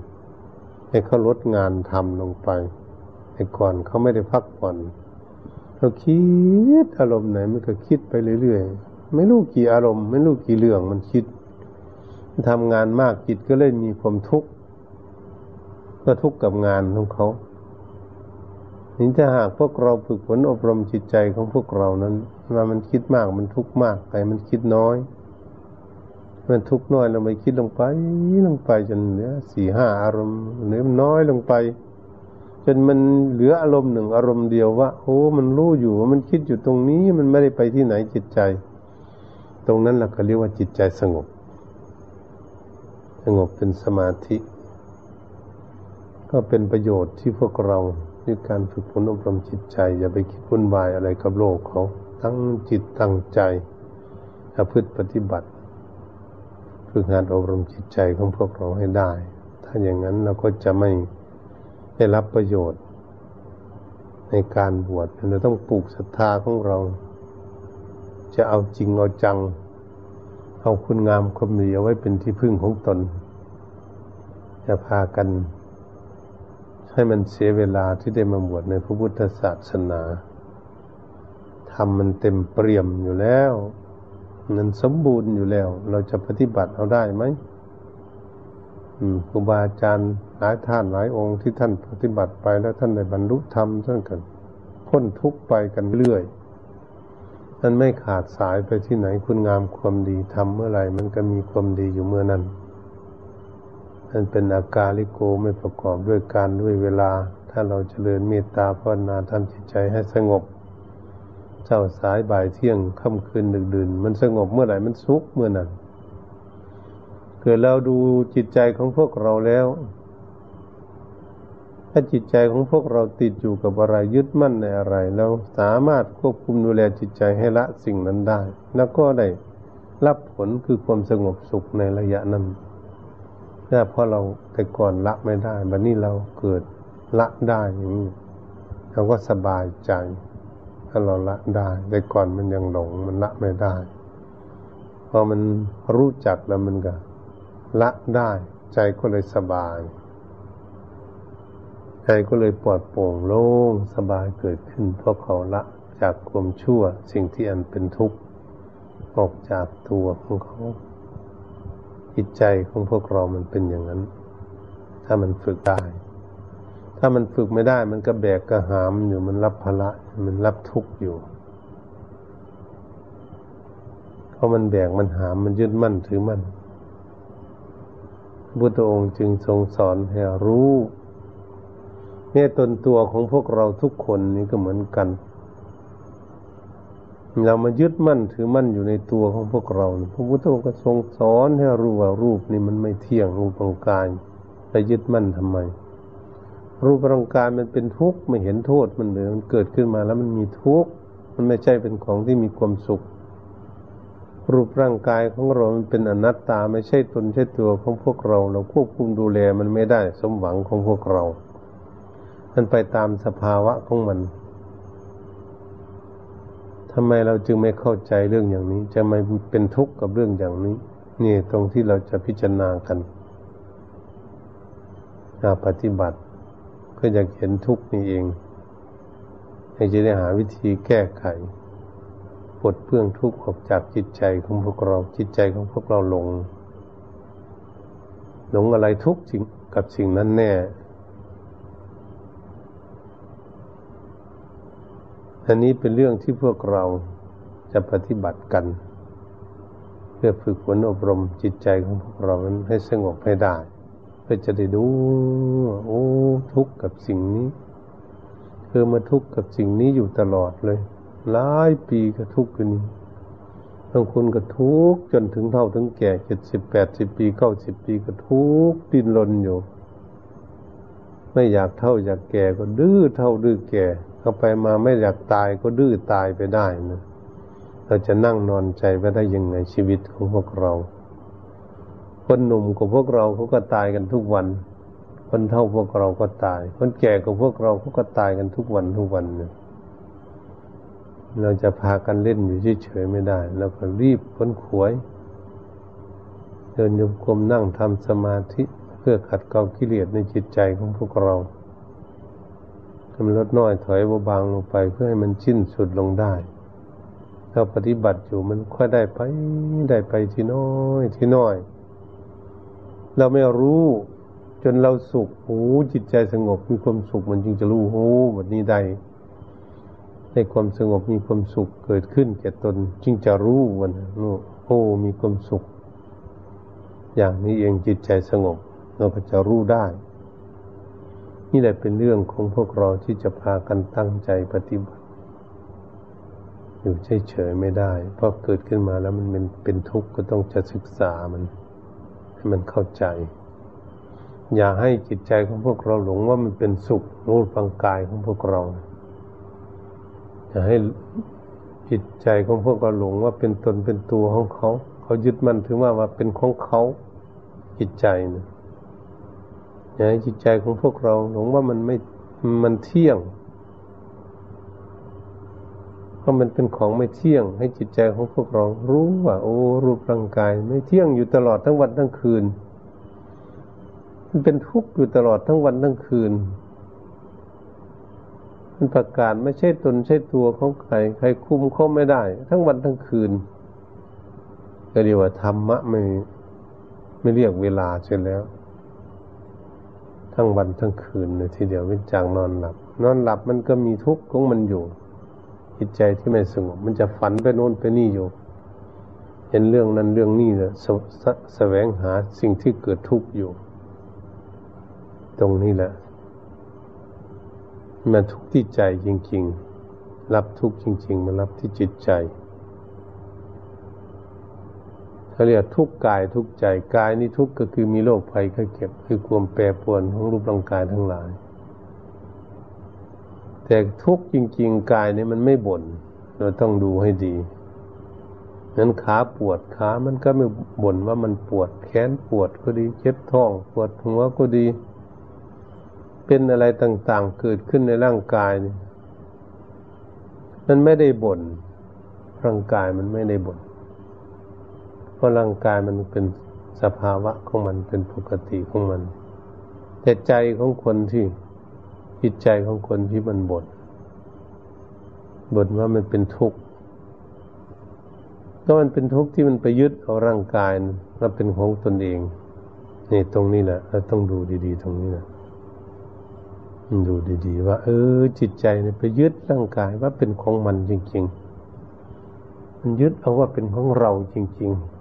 ให้เขาลดงานทำลงไปแต่ก่อนเขาไม่ได้พักผ่อนเราคิดอารมณ์ไหนมันก็คิดไปเรื่อยๆไม่รู้กี่อารมณ์ ไม่รู้กี่เรื่องมันคิดทำงานมากจิตก็เลยมีความทุกข์ก็ทุกข์กับงานของเขา ถึงถ้าหากพวกเราฝึกฝนอบรมจิตใจของพวกเรานั้นว่ามันคิดมากมันทุกข์มากไปมันคิดน้อยมันทุกข์น้อยเราไปคิดลงไปลงไปจนเหลือสี่ห้าอารมณ์เหลือมันน้อยลงไป จนมันเหลืออารมณ์หนึ่งอารมณ์เดียวว่าโอ้มันรู้อยู่ว่ามันคิดอยู่ตรงนี้มันไม่ได้ไปที่ไหนจิตใจ ตรงนั้นเราก็เรียกว่าจิตใจสงบ สงบเป็นสมาธิ ก็เป็นประโยชน์ที่พวกเรา ด้วยการฝึกฝนอบรมจิตใจ อย่าไปคิดวุ่นวายอะไรกับโลกเขาตั้งจิตตั้งใจประพฤติปฏิบัติฝึกงานอบรมจิตใจของพวกเราให้ได้ ถ้าอย่างนั้นเราก็จะไม่ได้รับประโยชน์ ในการบวชเราต้องปลูกศรัทธาของเรา จะเอาจริงเอาจัง เอาคุณงามความดีเอาไว้เป็นที่พึ่งของตน จะพากัน ให้มันเสียเวลาที่ได้มาบวชในพระพุทธศาสนาทำมันเต็มเปี่ยมอยู่แล้วมันสมบูรณ์อยู่แล้ว เราจะปฏิบัติเอาได้ไหมครูบาอาจารย์หลายท่านหลายองค์ที่ท่านปฏิบัติไปแล้วท่านได้บรรลุธรรมท่านกันพ้นทุกไปกันเรื่อยท่านไม่ขาดสายไปที่ไหนคุณงามความดีทำเมื่อไหร่มันก็มีความดีอยู่เมื่อนั้น มันเป็นอาการลิโกไม่ประกอบด้วยการด้วยเวลา ถ้าเราจเจริญเมตตาภาวนาทำจิตใจให้สงบเช้าสายบ่ายเที่ยงค่ำคืนดึกดื่น มันสงบเมื่อไหร่มันสุขเมื่อนั้นเกิดเราดูจิตใจของพวกเราแล้ว ถ้าจิตใจของพวกเราติดอยู่กับอะไรยึดมั่นในอะไร เราสามารถควบคุมดูแลจิตใจให้ละสิ่งนั้นได้ แล้วก็ได้รับผลคือความสงบสุขในระยะนั้น ถ้าเพราะเราแต่ก่อนละไม่ได้บัดนี้เราเกิดละได้อย่างนี้เราก็สบายใจ ถ้าเราละได้ แต่ก่อนมันยังหลงมันละไม่ได้ พอมันรู้จักแล้วมันก็ละได้ ใจก็เลยสบาย ใจก็เลยปลอดโปร่งโล่งสบายเกิดขึ้น เพราะเขาละจากความชั่วสิ่งที่อันเป็นทุกข์ออกจากตัวของเขา จิตใจของพวกเรามันเป็นอย่างนั้น ถ้ามันฝึกได้ ถ้ามันฝึกไม่ได้ มันก็แบกกระหามอยู่มันรับภาระมันรับทุกข์อยู่เพราะมันแบกมันหามมันยึดมั่นถือมั่นพุทธองค์จึงทรงสอนให้รู้เนี่ยตนตัวของพวกเราทุกคนนี่ก็เหมือนกัน เรามายึดมั่นถือมั่นอยู่ในตัวของพวกเรา พระพุทธองค์ก็ทรงสอนให้รู้ว่ารูปนี่มันไม่เที่ยงรูปร่างกายไปยึดมั่นทำไม รูปร่างกายมันเป็นทุกข์ไม่เห็นโทษมันเลยมันเกิดขึ้นมาแล้วมันมีทุกข์มันไม่ใช่เป็นของที่มีความสุข รูปร่างกายของเรา มันเป็นอนัตตาไม่ใช่ตนใช่ตัวของพวกเรา เราควบคุมดูแลมันไม่ได้สมหวังของพวกเรา มันไปตามสภาวะของมัน ทำไมเราจึงไม่เข้าใจเรื่องอย่างนี้ จะไม่เป็นทุกข์กับเรื่องอย่างนี้ นี่ตรงที่เราจะพิจารณากันาปฏิบัติก็อยากเห็นทุกข์นี่เองให้จะได้หาวิธีแก้ไขปลดเพื่องทุกข์ออกจากจิตใจของพวกเราจิตใจของพวกเราหลง หลงอะไรทุกสิ่งกับสิ่งนั้นแน่ อันนี้เป็นเรื่องที่พวกเราจะปฏิบัติกัน เพื่อฝึกฝนอบรมจิตใจของพวกเรานั้นให้สงบให้ได้เพื่อจะได้ดูโอ้ทุกข์กับสิ่งนี้คือมาทุกข์กับสิ่งนี้อยู่ตลอดเลยหลายปีก็ทุกข์อยู่นี่บางคนก็ทุกข์จนถึงเท่าถึงแก่เจ็ดสิบแปดสิบปีเก้าสิบปีก็ทุกข์ดิ้นรนอยู่ ไม่อยากเท่าอยากแก่ก็ดื้อเท่าดื้อแก่ เข้าไปมาไม่อยากตายก็ดื้อตายไปได้นะเราจะนั่งนอนใจไปได้ยังไงชีวิตของพวกเรา คนหนุ่มของพวกเราเขาก็ตายกันทุกวัน คนเท่าพวกเราก็ตาย คนแก่ของพวกเราเขาก็ตายกันทุกวันทุกวันเนี่ยเราจะพากันเล่นอยู่เฉยๆไม่ได้เราก็รีบค้นขวยเดินยมกลมนั่งทำสมาธิเพื่อขัดเกลากิเลสในจิตใจของพวกเรา ทำลดน้อยถอยเบาบางลงไป เพื่อให้มันชิ้นสุดลงได้เราปฏิบัติอยู่มันค่อยได้ไปได้ไปทีน้อยทีน้อย เราไม่รู้จนเราสุขโอ้จิตใจสงบมีความสุขมันจึงจะรู้โอ้แบบนี้ได้ในความสงบมีความสุขเกิดขึ้นแก่ตน จึงจะรู้วันนู้โอ้มีความสุข อย่างนี้เองจิตใจสงบ เราก็จะรู้ได้ นี่แหละเป็นเรื่องของพวกเราที่จะพากันตั้งใจปฏิบัติ อยู่เฉยๆไม่ได้ เพราะเกิดขึ้นมาแล้วมันเป็นเป็นทุกข์ก็ต้องจะศึกษามันให้มันเข้าใจ อย่าให้จิตใจของพวกเราหลงว่ามันเป็นสุขรูปร่างกายของพวกเราจะให้จิตใจของพวกเราหลงว่าเป็นตนเป็นตัวของเขา เขายึดมันถือว่าว่าเป็นของเขาจิตใจนะ ให้จิตใจของพวกเราหลงว่ามันไม่มันเที่ยงเพราะมันเป็นของไม่เที่ยง ให้จิตใจของพวกเรารู้ว่า โอ้ รูปร่างกาย ไม่เที่ยงอยู่ตลอดทั้งวันทั้งคืน มันเป็นทุกข์อยู่ตลอดทั้งวันทั้งคืน มันประกาศไม่ใช่ตนใช่ตัวของใครใครคุมเขาไม่ได้ ทั้งวันทั้งคืนก็เรียกว่าธรรมะไม่ไม่เรียกเวลาเช่นแล้ว ทั้งวันทั้งคืนเลยทีเดียววิจางนอนหลับ นอนหลับมันก็มีทุกข์ของมันอยู่จิตใจที่ไม่สงบ มันจะฝันไปโน่นไปนี่อยู่ เห็นเรื่องนั้นเรื่องนี้เลยสสแสวงหาสิ่งที่เกิดทุกข์อยู่ ตรงนี้แหละมันทุกข์ที่ใจจริง ๆ รับทุกข์จริง ๆมันรับที่จิตใจ เขาเรียกทุกกายทุกใจกายนี่ทุกก็คือมีโรคภัยไข้เจ็บคือความแปรปรวนของรูปร่างกายทั้งหลาย แต่ทุกจริง ๆ กายนี่มันไม่บ่นเราต้องดูให้ดีนั้นขาปวดขามันก็ไม่บ่นว่ามันปวดแขนปวดก็ดีเจ็บท้อง ปวดหัวก็ดี เป็นอะไรต่างๆเกิดขึ้นในร่างกายนี่มันไม่ได้บ่นร่างกายมันไม่ได้บ่น ราะร่างกายมันเป็นสภาวะของมันเป็นปกติของมัน แต่ใจของคนที่จิตใจของคนที่มันบดบดว่ามันเป็นทุกข์ก็มันเป็นทุกข์ที่มันไปยึดเอาร่างกายว่าเป็นของตนเองนี่ตรงนี้แหละเราต้องดูดีๆ ตรงนี้นะดูดีๆ ว่า เออ จิตใจเนี่ยไปยึดร่างกายว่าเป็นของมันจริง ๆ มันยึดเอาว่าเป็นของเราจริง ๆ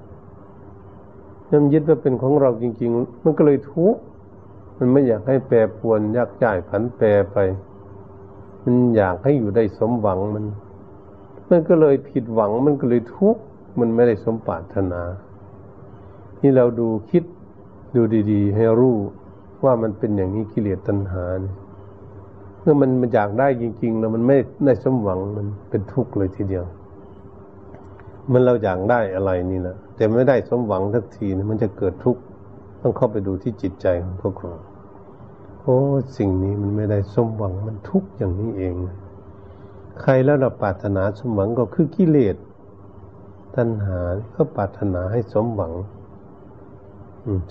มันยึดว่าเป็นของเราจริง ๆ มันก็เลยทุกข์มันไม่อยากให้แปรปวนยากจ่ายผันแปรไป มันอยากให้อยู่ได้สมหวังมัน มันก็เลยผิดหวังมันก็เลยทุกข์มันไม่ได้สมปรารถนา ที่เราดูคิดดูดีๆ ให้รู้ว่ามันเป็นอย่างนี้กิเลสตัณหาเมื่อมันมันอยากได้จริง ๆ แล้วมันไม่ได้สมหวังมันเป็นทุกข์เลยทีเดียว มันเราอยากได้อะไรนี่นะ แต่ไม่ได้สมหวังทักทีนะมันจะเกิดทุกข์ต้องเข้าไปดูที่จิตใจของพวกเราโอ้สิ่งนี้มันไม่ได้สมหวังมันทุกข์อย่างนี้เอง ใครแล้วเราปรารถนาสมหวังก็คือกิเลสตัณหาก็ปรารถนาให้สมหวัง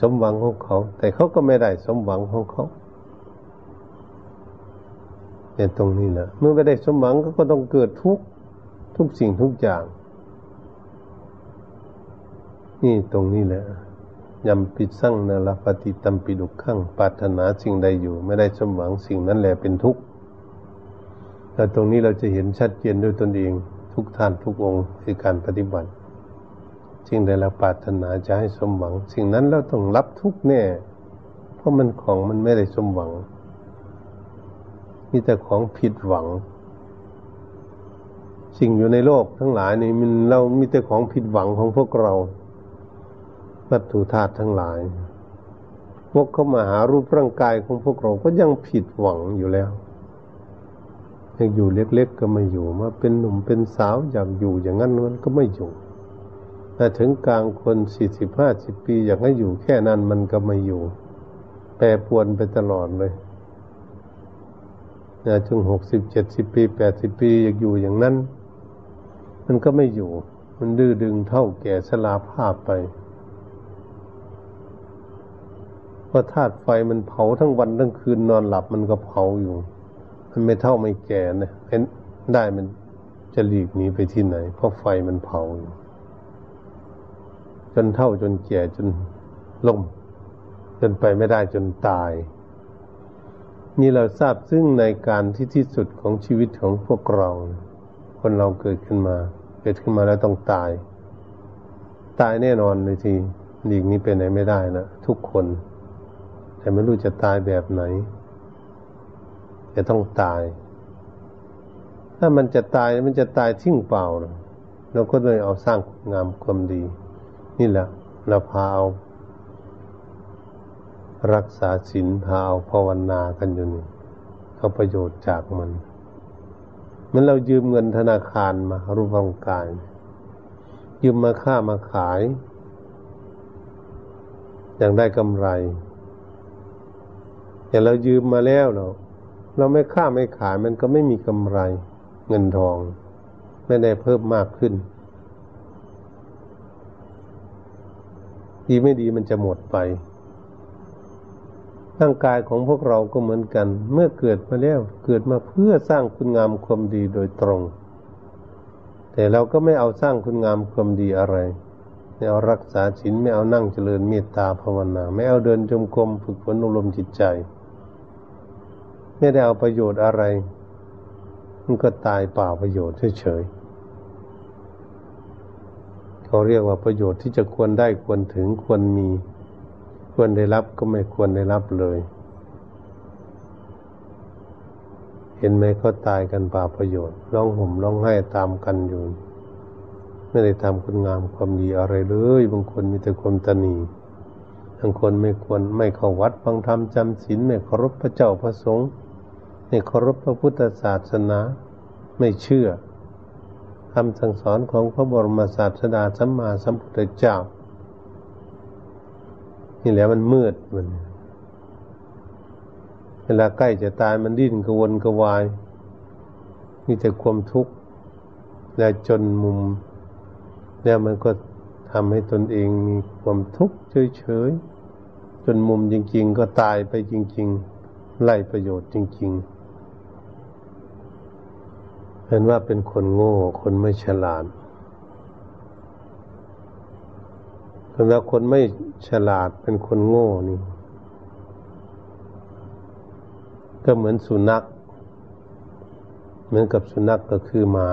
สมหวังของเขา แต่เขาก็ไม่ได้สมหวังของเขาเนี่ยตรงนี้แหละเมื่อไม่ได้สมหวังก็ต้องเกิดทุกข์ทุกสิ่งทุกอย่าง นี่ตรงนี้แหละยำปิดสั่งนาลปฏิตัมปิดุขังปรารถนาสิ่งใดอยู่ ไม่ได้สมหวังสิ่งนั้นแหละเป็นทุกข์แต่ตรงนี้เราจะเห็นชัดเจนด้วยตนเอง ทุกท่านทุกองค์ในการปฏิบัติสิ่งใดเราปรารถนาจะให้สมหวัง สิ่งนั้นเราต้องรับทุกแน่ เพราะมันของมันไม่ได้สมหวังมีแต่ของผิดหวัง สิ่งอยู่ในโลกทั้งหลายนี่มันเรามีแต่ของผิดหวังของพวกเรา วัตถุธาตุทั้งหลาย พวกเข้ามาหารูปร่างกายของพวกเราก็ยังผิดหวังอยู่แล้วยากอยู่เล็ก ๆ ก็ไม่อยู่มาเป็นหนุ่มเป็นสาวอยากอยู่อย่างนั้นมันก็ไม่อยู่แต่ถึงกลางคนสี่สิบห้าสิบปีอยากให้อยู่แค่นั้นมันก็ไม่อยู่ แปรปวนไปตลอดเลยนะถึงหกสิบเจ็ดสิบปีแปดสิบปีอยากอยู่อย่างนั้น มันก็ไม่อยู่ มันดื้อดึงเท่าแก่ชราภาพไป เพราะธาตุไฟมันเผาทั้งวันทั้งคืนนอนหลับมันก็เผาอยู่ มันไม่เท่าไม่แก่นะเห็นได้มันจะหลีกหนีไปที่ไหน เพราะไฟมันเผาอยู่ จนเท่าจนแก่จนล่มจนไปไม่ได้จนตาย นี่เราทราบซึ่งในการที่ที่สุดของชีวิตของพวกเรา คนเราเกิดขึ้นมา เกิดขึ้นมาแล้วต้องตาย ตายแน่นอนเลยทีหลีกนี้ไปไหนไม่ได้นะทุกคน แต่ไม่รู้จะตายแบบไหน จะต้องตาย ถ้ามันจะตายมันจะตายทิ้งเปล่าเราก็เลยเอาสร้างงามความดี นี่แหละเราพาเอารักษาศีลพาเอาภาวนากันอยู่นี่เอาประโยชน์จากมันมันเรายืมเงินธนาคารมารูปร่างกาย ยืมมาค่ามาขาย อย่างได้กำไร แต่เรายืมมาแล้วเราเราไม่ค่าไม่ขายมันก็ไม่มีกำไรเงินทอง ไม่ได้เพิ่มมากขึ้น ดีไม่ดีมันจะหมดไปร่างกายของพวกเราก็เหมือนกัน เมื่อเกิดมาแล้วเกิดมาเพื่อสร้างคุณงามความดีโดยตรง แต่เราก็ไม่เอาสร้างคุณงามความดีอะไร ไม่เอารักษาศีลไม่เอานั่งเจริญเมตตาภาวนา ไม่เอาเดินจมกรมฝึกฝนอารมณ์จิตใจ ไม่ได้เอาประโยชน์อะไร มันก็ตายเปล่าประโยชน์เฉยๆเขาเรียกว่าประโยชน์ที่จะควรได้ควรถึงควรมี ควรได้รับก็ไม่ควรได้รับเลย เห็นไหมเขาตายกันป่าประโยชน์ร้องห่มร้องไห้ตามกันอยู่ไม่ได้ทำคุณงามความดีอะไรเลย บางคนมีแต่ความตนีบางคนไม่ควรไม่เข้าวัดฟังธรรมจำศีลไม่เคารพพระเจ้าพระสงฆ์ ไม่เคารพพระพุทธศาสนาไม่เชื่อคำสั่งสอนของพระบรมศาสดาสัมมาสัมพุทธเจ้า นี่แหละมันมืดมันเวลาใกล้จะตายมันดิ้นกระวนกระวายมีแต่ความทุกข์และจนมุม แล้วมันก็ทำให้ตนเองมีความทุกข์เฉยๆจนมุมจริง ๆ ก็ตายไปจริง ๆ ไล่ประโยชน์จริง ๆ เห็นว่าเป็นคนโง่ คนไม่ฉลาดสำหรับคนไม่ฉลาดเป็นคนโง่นี่ ก็เหมือนสุนัข เหมือนกับสุนัขกก็คือหมา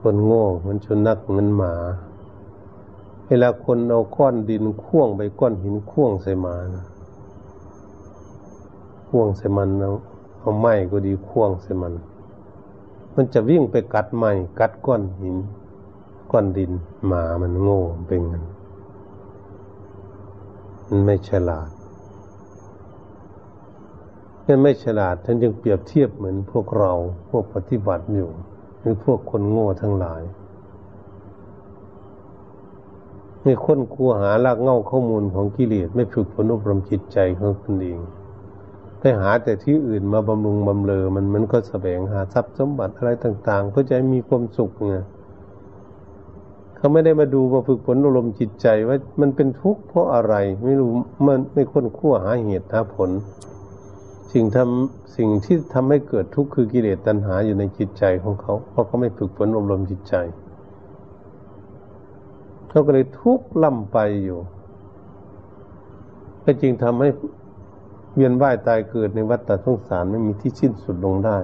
คนโง่เหมือนสุนัขเหมือนหมาเวลาคนเอาก้อนดินข่วงไปก้อนหินข่วงใส่หมานะข่วงใส่มันเอาเอาไม้ก็ดีข่วงใส่มัน มันจะวิ่งไปกัดไม้กัดก้อนหิน ก้อนดินหมามันโง่เป็นงันมันไม่ฉลาดมันไม่ฉลาดท่านจึงเปรียบเทียบเหมือนพวกเราพวกปฏิบัติอยู่ หรือพวกคนโง่ทั้งหลายไม่ค้นคว้หาลากเง่าข้อมูลของกิเลสไม่ฝึกฝนอบรมจิตใจของตนเอง ไปหาแต่ที่อื่นมาบำรุงบำเรอมันมันก็แสวงหาทรัพย์สมบัติอะไรต่าง ๆ เพื่อจะมีความสุขไงเขาไม่ได้มาดูมาฝึกฝนอารมณ์จิตใจว่ามันเป็นทุกข์เพราะอะไร ไม่รู้มันไม่ค้นคว้าหาเหตุหาผล สิ่งทำสิ่งที่ทำให้เกิดทุกข์คือกิเลสตัณหาอยู่ในจิตใจของเขา เพราะเขาไม่ฝึกฝนอบรมจิตใจเขาก็เลยทุกข์ล่ำไปอยู่ก็จริงทำให้ เวียนว่ายตายเกิดในวัฏฏะสงสารไม่มีที่สิ้นสุดลงได้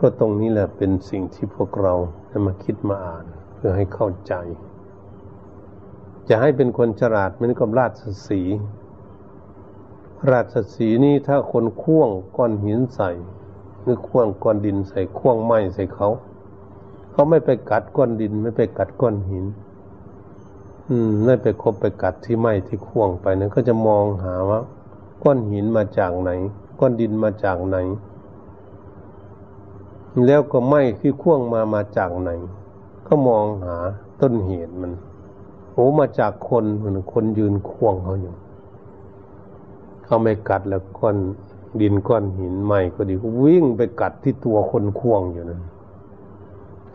ก็ตรงนี้แหละเป็นสิ่งที่พวกเราจะมาคิดมาอ่าน เพื่อให้เข้าใจ จะให้เป็นคนฉลาดมือนกับราชสี ราชสีนี่ถ้าคนข่วงก้อนหินใส่หรือข่วงก้อนดินใส่ข่วงไม้ใส่เขา เขาไม่ไปกัดก้อนดินไม่ไปกัดก้อนหิน อืมไม่ไปคบไปกัดที่ไม้ที่ข่วงไปนั้นก็จะมองหาว่า ก้อนหินมาจากไหน ก้อนดินมาจากไหน แล้วก็ไม่ที่ข่วงมามาจากไหน ก็มองหาต้นเหตุมันโอ้มาจากคนเหมือนคนยืนข่วงเขาอยู่เขาไม่กัดแล้วก้อนดินก้อนหินใหม่ก็ดีวิ่งไปกัดที่ตัวคนข่วงอยู่นั้น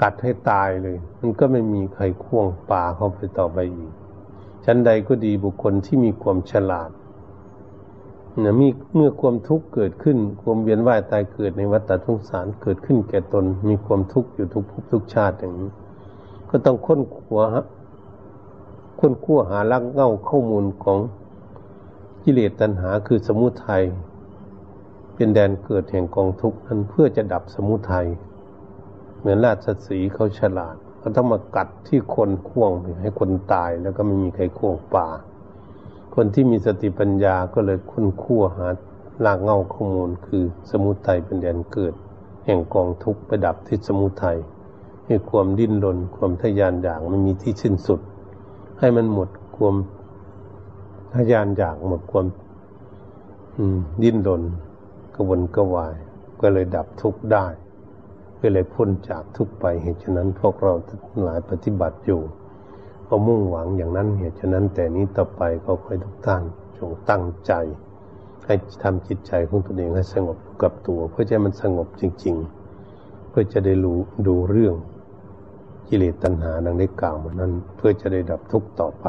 กัดให้ตายเลย มันก็ไม่มีใครข่วงป่าเข้าไปต่อไปอีก ชั้นใดก็ดีบุคคลที่มีความฉลาดนะมีเมื่อความทุกข์เกิดขึ้น ความเวียนว่ายตายเกิดในวัฏทุกสารเกิดขึ้นแก่ตน มีความทุกข์อยู่ทุกภพทุกชาติอย่างนี้ ก็ต้องค้นขวาค้นคั่วหาลักเง่าข้อมูลของกิเลสตัณหาคือสมุทัยเป็นแดนเกิดแห่งกองทุกข์นั้นเพื่อจะดับสมุทัย เหมือนราชสีเขาฉลาดเขาต้องมากัดที่คนข่วงให้คนตายแล้วก็ไม่มีใครข่วงป่า คนที่มีสติปัญญาก็เลยคุ้นคั่วหาลากเงาข้อมูลคือสมุทัยเป็นแดนเกิด แห่งกองทุกข์ไปดับที่สมุทัยให้ความดิ้นรนความทยานอยากไม่มีที่สิ้นสุด ให้มันหมดความทยานอยากหมดความดิ้นรนกระวนกระวาย ก็เลยดับทุกข์ได้ ก็เลยพ้นจากทุกไปเหตุฉะนั้นพวกเราหลายปฏิบัติอยู่ ก็มุ่งหวังอย่างนั้นเหตุฉะนั้นแต่นี้ต่อไปก็คอยทุกท่านจงตั้งใจ ให้ทำจิตใจของตนเองให้สงบกับตัว เพื่อจะมันสงบจริง ๆ เพื่อจะได้รู้ดูเรื่องกิเลสตัณหาดังได้กล่าวมานั้น เพื่อจะได้ดับทุกข์ต่อไป